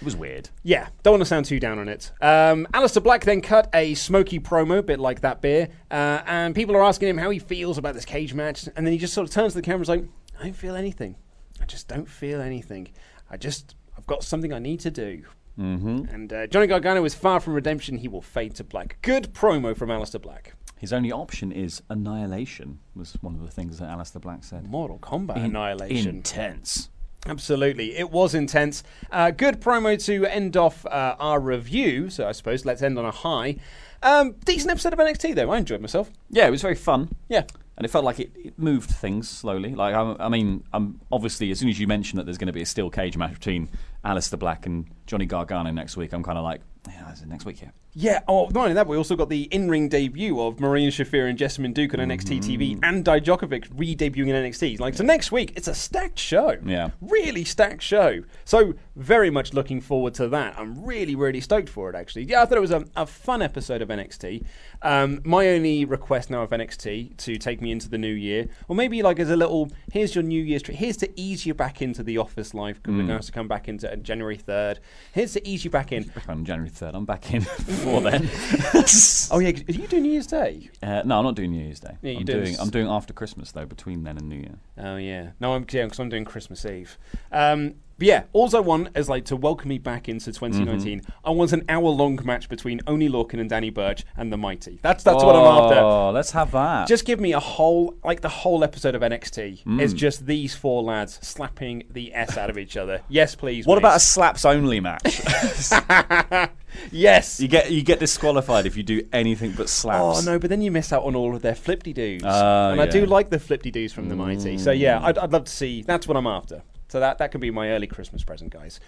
It was weird. Yeah, don't want to sound too down on it. Um, Aleister Black then cut a smoky promo, bit like that beer, uh, and people are asking him how he feels about this cage match, and then he just sort of turns to the camera and is like, I don't feel anything. I just don't feel anything. I just, I've got something I need to do. Mm-hmm. And uh, Johnny Gargano is far from redemption. He will fade to black. Good promo from Aleister Black. His only option is annihilation. Was one of the things that Aleister Black said. Mortal Kombat In- annihilation. Intense. Absolutely. It was intense. Uh, good promo to end off uh, our review. So I suppose let's end on a high. Um, decent episode of NXT, though. I enjoyed myself. Yeah, it was very fun. Yeah. And it felt like it, it moved things slowly. Like I, I mean, I'm obviously as soon as you mention that there's going to be a steel cage match between Aleister Black and Johnny Gargano next week, I'm kind of like, yeah, is it next week? Yeah. Yeah, oh, not only that, we also got the in-ring debut of Marina Shafir and Jessamyn Duke on NXT TV and Dijakovic re-debuting in NXT. Like, so next week, it's a stacked show. Yeah. Really stacked show. So, very much looking forward to that. I'm really, really stoked for it, actually. Yeah, I thought it was a, a fun episode of NXT. Um, my only request now of NXT to take me into the new year, or maybe like as a little, here's your New Year's treat. Here's to ease you back into the office life because we're Mm. going to have to come back into January 3rd. Here's to ease you back in. Back on January 3rd. I'm back in before then. oh yeah, are you doing New Year's Day? Uh, no, I'm not doing New Year's Day. Yeah, I'm doing doing. I'm doing after Christmas though, between then and New Year. Oh yeah, no, I'm yeah, because I'm doing Christmas Eve. Um, but yeah, all I want is like to welcome me back into 2019. Mm-hmm. I want an hour-long match between Oni Lorcan and Danny Burch and the Mighty. That's that's what I'm after. Oh, let's have that. Just give me a whole, like the whole episode of NXT Mm. is just these four lads slapping the s out of each other. Yes, please. what mate. about a slaps only match? yes? you get you get disqualified if you do anything but slaps. Oh no, but then you miss out on all of their flipty doos, Oh, and I do. Mm. like the flipty doos from the Mighty. So yeah, I'd, I'd love to see. That's what I'm after. So that that can be my early Christmas present, guys.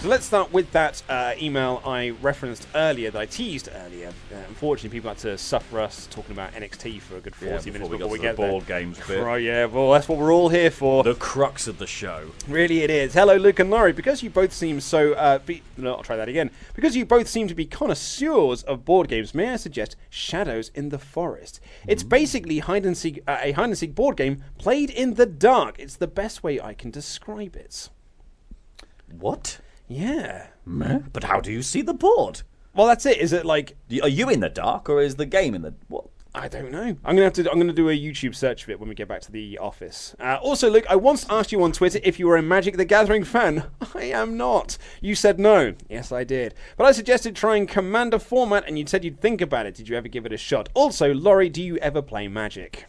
So let's start with that uh, email I referenced earlier, that I teased earlier. Uh, unfortunately, people had to suffer us talking about NXT for a good 40 Yeah, before minutes we before we to get the there. board games bit. Right, yeah, well, that's what we're all here for. The crux of the show. Really, it is. Hello, Luke and Laurie. Because you both seem so. Uh, be, no, I'll try that again. Because you both seem to be connoisseurs of board games, may I suggest Shadows in the Forest? It's basically hide and seek, uh, a hide and seek board game played in the dark. It's the best way I can describe it. What? Yeah. But how do you see the board? Well, that's it. Is it like Are you in the dark or is the game in the what? I don't know. I'm gonna have to. I'm gonna do a YouTube search of it when we get back to the office. Uh, also, Luke, I once asked you on Twitter if you were a Magic the Gathering fan. I am not. You said no. Yes, I did. But I suggested trying Commander format, and you said you'd think about it. Did you ever give it a shot? Also, Laurie, do you ever play Magic?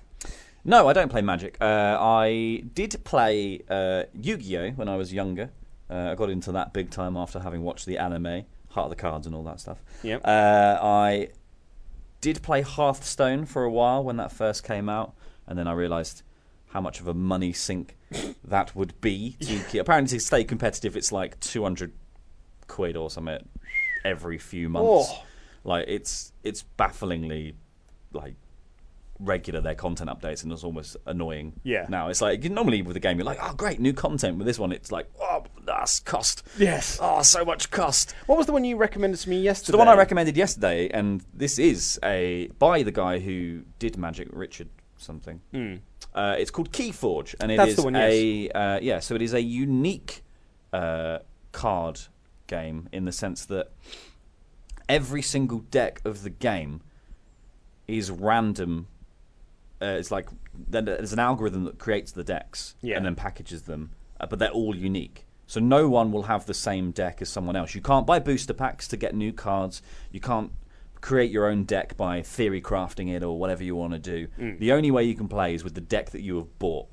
No, I don't play Magic. Uh, I did play uh, Yu-Gi-Oh when I was younger. Uh, I got into that big time after having watched the anime. Heart of the Cards and all that stuff. Yep. Uh, I did play Hearthstone for a while when that first came out, and then I realised how much of a money sink that would be. To keep, apparently, to stay competitive, it's like two hundred quid or something every few months. Oh. Like it's it's bafflingly like regular their content updates and it's almost annoying Yeah. now it's like normally with a game you're like oh great new content with this one it's like oh that's cost Yes. oh so much cost What was the one you recommended to me yesterday? so the one I recommended yesterday, and this is a by the guy who did Magic, Richard something. Uh, it's called Keyforge, and it is. That's the one, yes. a uh, yeah. So it is a unique uh, card game in the sense that every single deck of the game is random. Uh, it's like then there's an algorithm that creates the decks Yeah. and then packages them, uh, but they're all unique. So no one will have the same deck as someone else. You can't buy booster packs to get new cards. You can't create your own deck by theory crafting it or whatever you want to do. Mm. The only way you can play is with the deck that you have bought.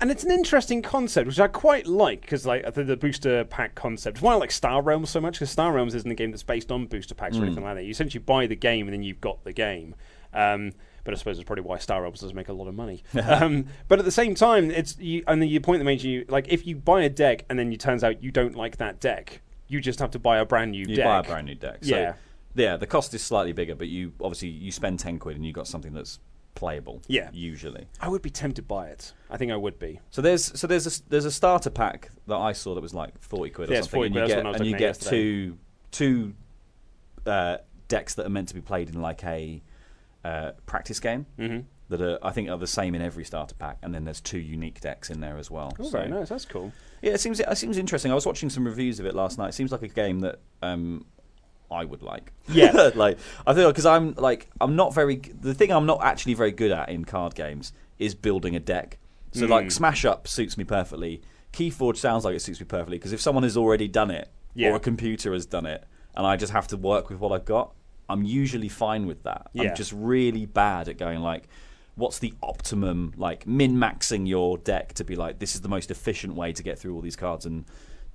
And it's an interesting concept, which I quite like because, like, I think the booster pack concept. Why I like Star Realms so much because Star Realms isn't a game that's based on booster packs or Mm. anything like that. You essentially buy the game and then you've got the game. Um, but I suppose it's probably why Star Realms doesn't make a lot of money. um, but at the same time, it's you, and then your point that made you like if you buy a deck and then it turns out you don't like that deck, you just have to buy a brand new You deck. buy a brand new deck. So, Yeah. yeah. The cost is slightly bigger, but you obviously you spend ten quid and you got something that's playable. Yeah. Usually. I would be tempted by it. I think I would be. So there's so there's a there's a starter pack that I saw that was like forty quid or Yeah, something, 40 and quid, you get what I was and you get yesterday. two two uh, decks that are meant to be played in like a uh, practice game Mhm. that are I think are the same in every starter pack, and then there's two unique decks in there as well. Oh, So- very nice. That's cool. Yeah, it seems it seems interesting. I was watching some reviews of it last night. It seems like a game that um, I would like. Yeah. like I feel because I'm like I'm not very. The thing I'm not actually very good at in card games is building a deck. So Mm. like Smash Up suits me perfectly. Keyforge sounds like it suits me perfectly because if someone has already done it Yeah. or a computer has done it, and I just have to work with what I've got, I'm usually fine with that. Yeah. I'm just really bad at going like. What's the optimum, like min maxing your deck to be like, this is the most efficient way to get through all these cards and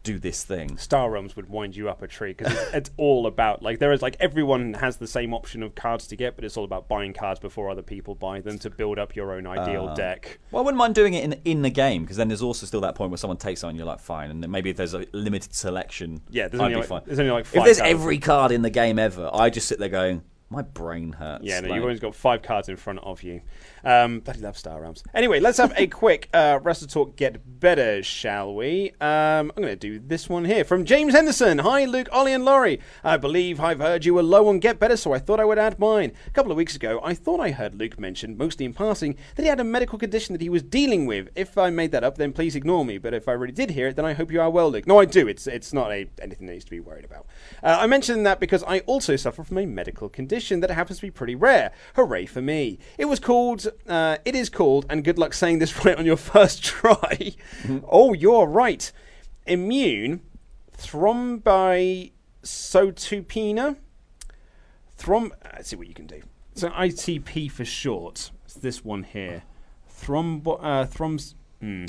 do this thing? Star Realms would wind you up a tree because it's, it's all about like there is like everyone has the same option of cards to get, but it's all about buying cards before other people buy them to build up your own ideal Uh, deck. Well, I wouldn't mind doing it in in the game because then there's also still that point where someone takes it and you're like, fine, and then maybe if there's a limited selection, Yeah, there's I'd only be like- fine. there's only like if there's cards. every card in the game ever, I just sit there going, my brain hurts. Yeah, no, Like- you've always got five cards in front of you. Um, bloody love Star Realms. Anyway, let's have a quick uh, Wrestle Talk Get Better, shall we? Um, I'm going to do this one here from James Henderson. Hi, Luke, Ollie, and Laurie. I believe I've heard you were low on Get Better, so I thought I would add mine. A couple of weeks ago, I thought I heard Luke mention, mostly in passing, that he had a medical condition that he was dealing with. If I made that up, then please ignore me. But if I really did hear it, then I hope you are well, Luke. No, I do. It's it's not a, anything that needs to be worried about. Uh, I mentioned that because I also suffer from a medical condition that happens to be pretty rare. Hooray for me! It was called. Uh, it is called, and good luck saying this right on your first try. oh, you're right. Immune thrombocytopenia. Throm. Let's see what you can do. So ITP for short. It's this one here. Thrombo. Uh, thrombs. Hmm.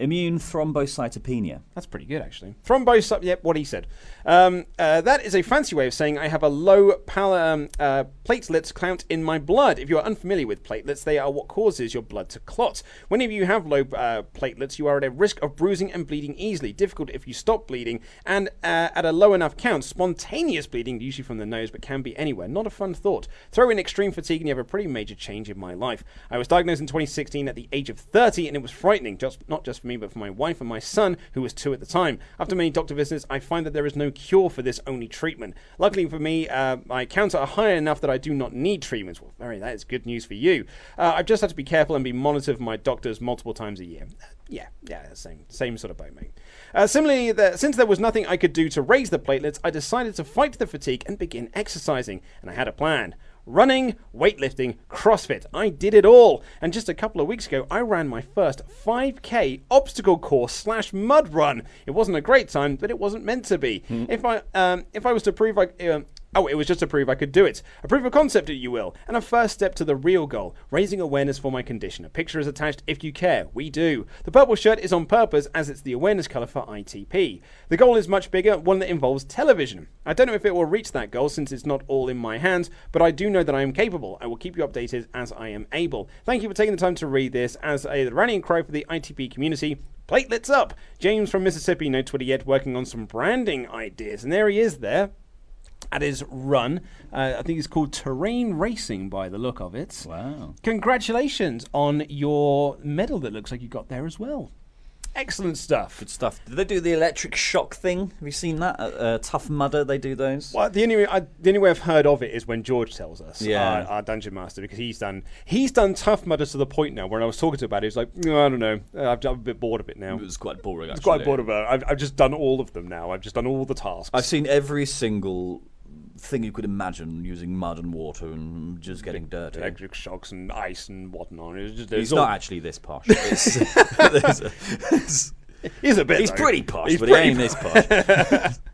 Immune thrombocytopenia. That's pretty good, actually. Thrombocyt. Yep, what he said. Um, uh, that is a fancy way of saying I have a low pal- um, uh, platelets count in my blood. If you are unfamiliar with platelets, they are what causes your blood to clot. Whenever you have low uh, platelets, you are at a risk of bruising and bleeding easily. Difficult if you stop bleeding, and uh, at a low enough count, spontaneous bleeding, usually from the nose, but can be anywhere. Not a fun thought. Throw in extreme fatigue, and you have a pretty major change in my life. I was diagnosed in 2016 at the age of 30, and it was frightening. Just not just for me, but for my wife and my son, who was two at the time. After many doctor visits, I find that there is no cure for this, only treatment. Luckily for me, uh, my counts are high enough that I do not need treatments. Well, very, that is good news for you. Uh, I've just had to be careful and be monitored for my doctors multiple times a year. Yeah, yeah, same, same sort of boat, mate. Uh, similarly, the, since there was nothing I could do to raise the platelets, I decided to fight the fatigue and begin exercising. And I had a plan. Running, weightlifting, CrossFit. I did it all. And just a couple of weeks ago, I ran my first 5k obstacle course slash mud run. It wasn't a great time, but it wasn't meant to be. If I um, if I was to prove I um, Oh, it was just to prove I could do it. A proof of concept, if you will, and a first step to the real goal raising awareness for my condition. A picture is attached if you care. We do. The purple shirt is on purpose as it's the awareness colour for ITP. The goal is much bigger, one that involves television. I don't know if it will reach that goal since it's not all in my hands, but I do know that I am capable. I will keep you updated as I am able. Thank you for taking the time to read this as a rallying cry for the ITP community. Platelets up! James from Mississippi, no Twitter yet, working on some branding ideas. And there he is there at his run. Uh, I think it's called Terrain Racing by the look of it. Wow. Congratulations on your medal that looks like you got there as well. Excellent stuff. Good stuff. Did they do the electric shock thing? Have you seen that? At uh, Tough Mudder, they do those. Well, the only way I, the only way I've heard of it is when George tells us, Yeah. our, our dungeon master, because he's done he's done tough mudder to the point now. When I was talking to him about it, he was like, "No, I don't know, Uh, I've, I'm a bit bored of it now. It was quite boring. It's quite bored of it. I've, I've just done all of them now. I've just done all the tasks. I've seen every single thing you could imagine using mud and water and just getting dirty. electric shocks and ice and whatnot. It's He's it's not actually this posh. It's- He's a bit. he's though. pretty posh, He's but he pretty ain't this posh.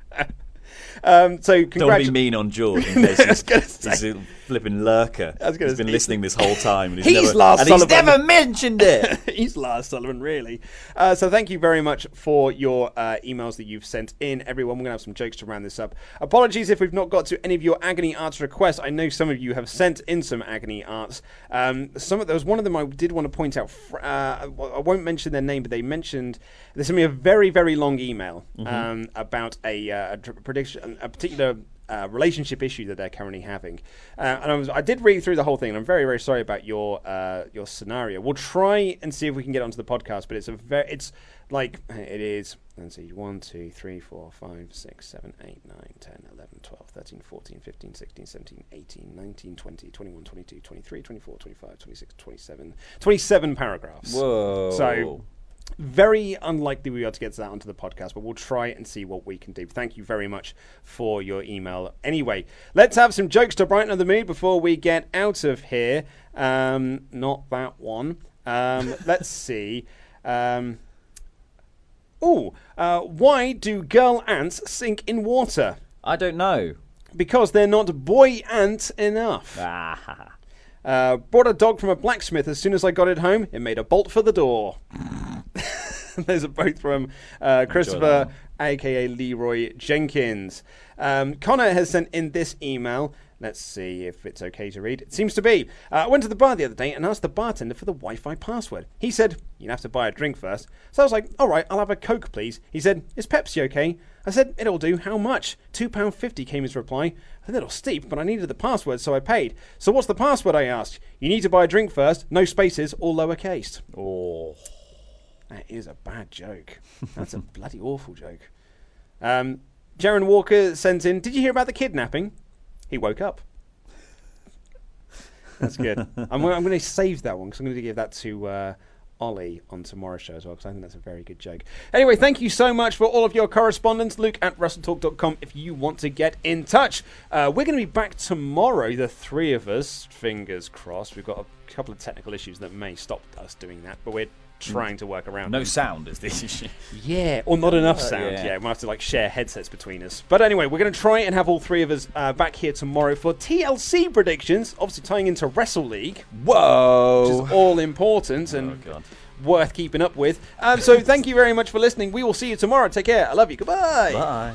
Um, so Don't be mean on George in case he's, he's flipping lurker. He's been listening this whole time. And he's, He's never, Lars and he's never mentioned it. He's Lars Sullivan, really. Uh, so thank you very much for your uh, emails that you've sent in, everyone. We're going to have some jokes to round this up. Apologies if we've not got to any of your agony arts requests. I know some of you have sent in some agony arts. Um, some of there was one of them I did want to point out. fr- Uh, I won't mention their name, but they mentioned they sent me a very very long email um, about a, uh, a prediction, a particular uh, relationship issue that they're currently having. Uh, and I was I did read through the whole thing, and I'm very very sorry about your uh, your scenario. We'll try and see if we can get onto the podcast, but it's a very it's like it is. Let's see, 1, 2, 3, 4, 5, 6, 7, 8, 9, 10, 11, 12, 13, 14, 15, 16, 17, 18, 19, 20, 21, 22, 23, 24, 25, 26, 27. 27 paragraphs. Whoa. So very unlikely we are to get to that onto the podcast, but we'll try and see what we can do. Thank you very much for your email. Anyway, let's have some jokes to brighten up the mood before we get out of here. Um, not that one. Um, let's see. Um, oh, uh, why do girl ants sink in water? I don't know. Because they're not boy ant enough. Ah. Uh, brought a dog from a blacksmith. As soon as I got it home, it made a bolt for the door. Those are both from uh, Christopher, aka Leroy Jenkins. Um, Connor has sent in this email. Let's see if it's okay to read. It seems to be. Uh, I went to the bar the other day and asked the bartender for the Wi Fi password. He said, You'd have to buy a drink first. So I was like, All right, I'll have a Coke, please. He said, Is Pepsi okay? I said, It'll do. How much? £2.50 came his reply. A little steep, but I needed the password, so I paid. So what's the password? I asked. You need to buy a drink first, no spaces, all lowercase. Oh. That is a bad joke. That's a bloody awful joke. Um, Jaron Walker sends in, Did you hear about the kidnapping? He woke up. That's good. I'm, I'm going to save that one because I'm going to give that to uh, Ollie on tomorrow's show as well because I think that's a very good joke. Anyway, thank you so much for all of your correspondence. Luke at wrestletalk.com if you want to get in touch. Uh, we're going to be back tomorrow, the three of us. Fingers crossed. We've got a couple of technical issues that may stop us doing that, but we're trying to work around No them. sound is the issue. Yeah, or not enough Uh, sound. yeah. yeah. we might have to like share headsets between us. But anyway, we're going to try and have all three of us uh, back here tomorrow for TLC predictions. Obviously, tying into Wrestle League, Whoa. which is all important and Oh, worth keeping up with. Um, so, thank you very much for listening. We will see you tomorrow. Take care. I love you. Goodbye. Bye.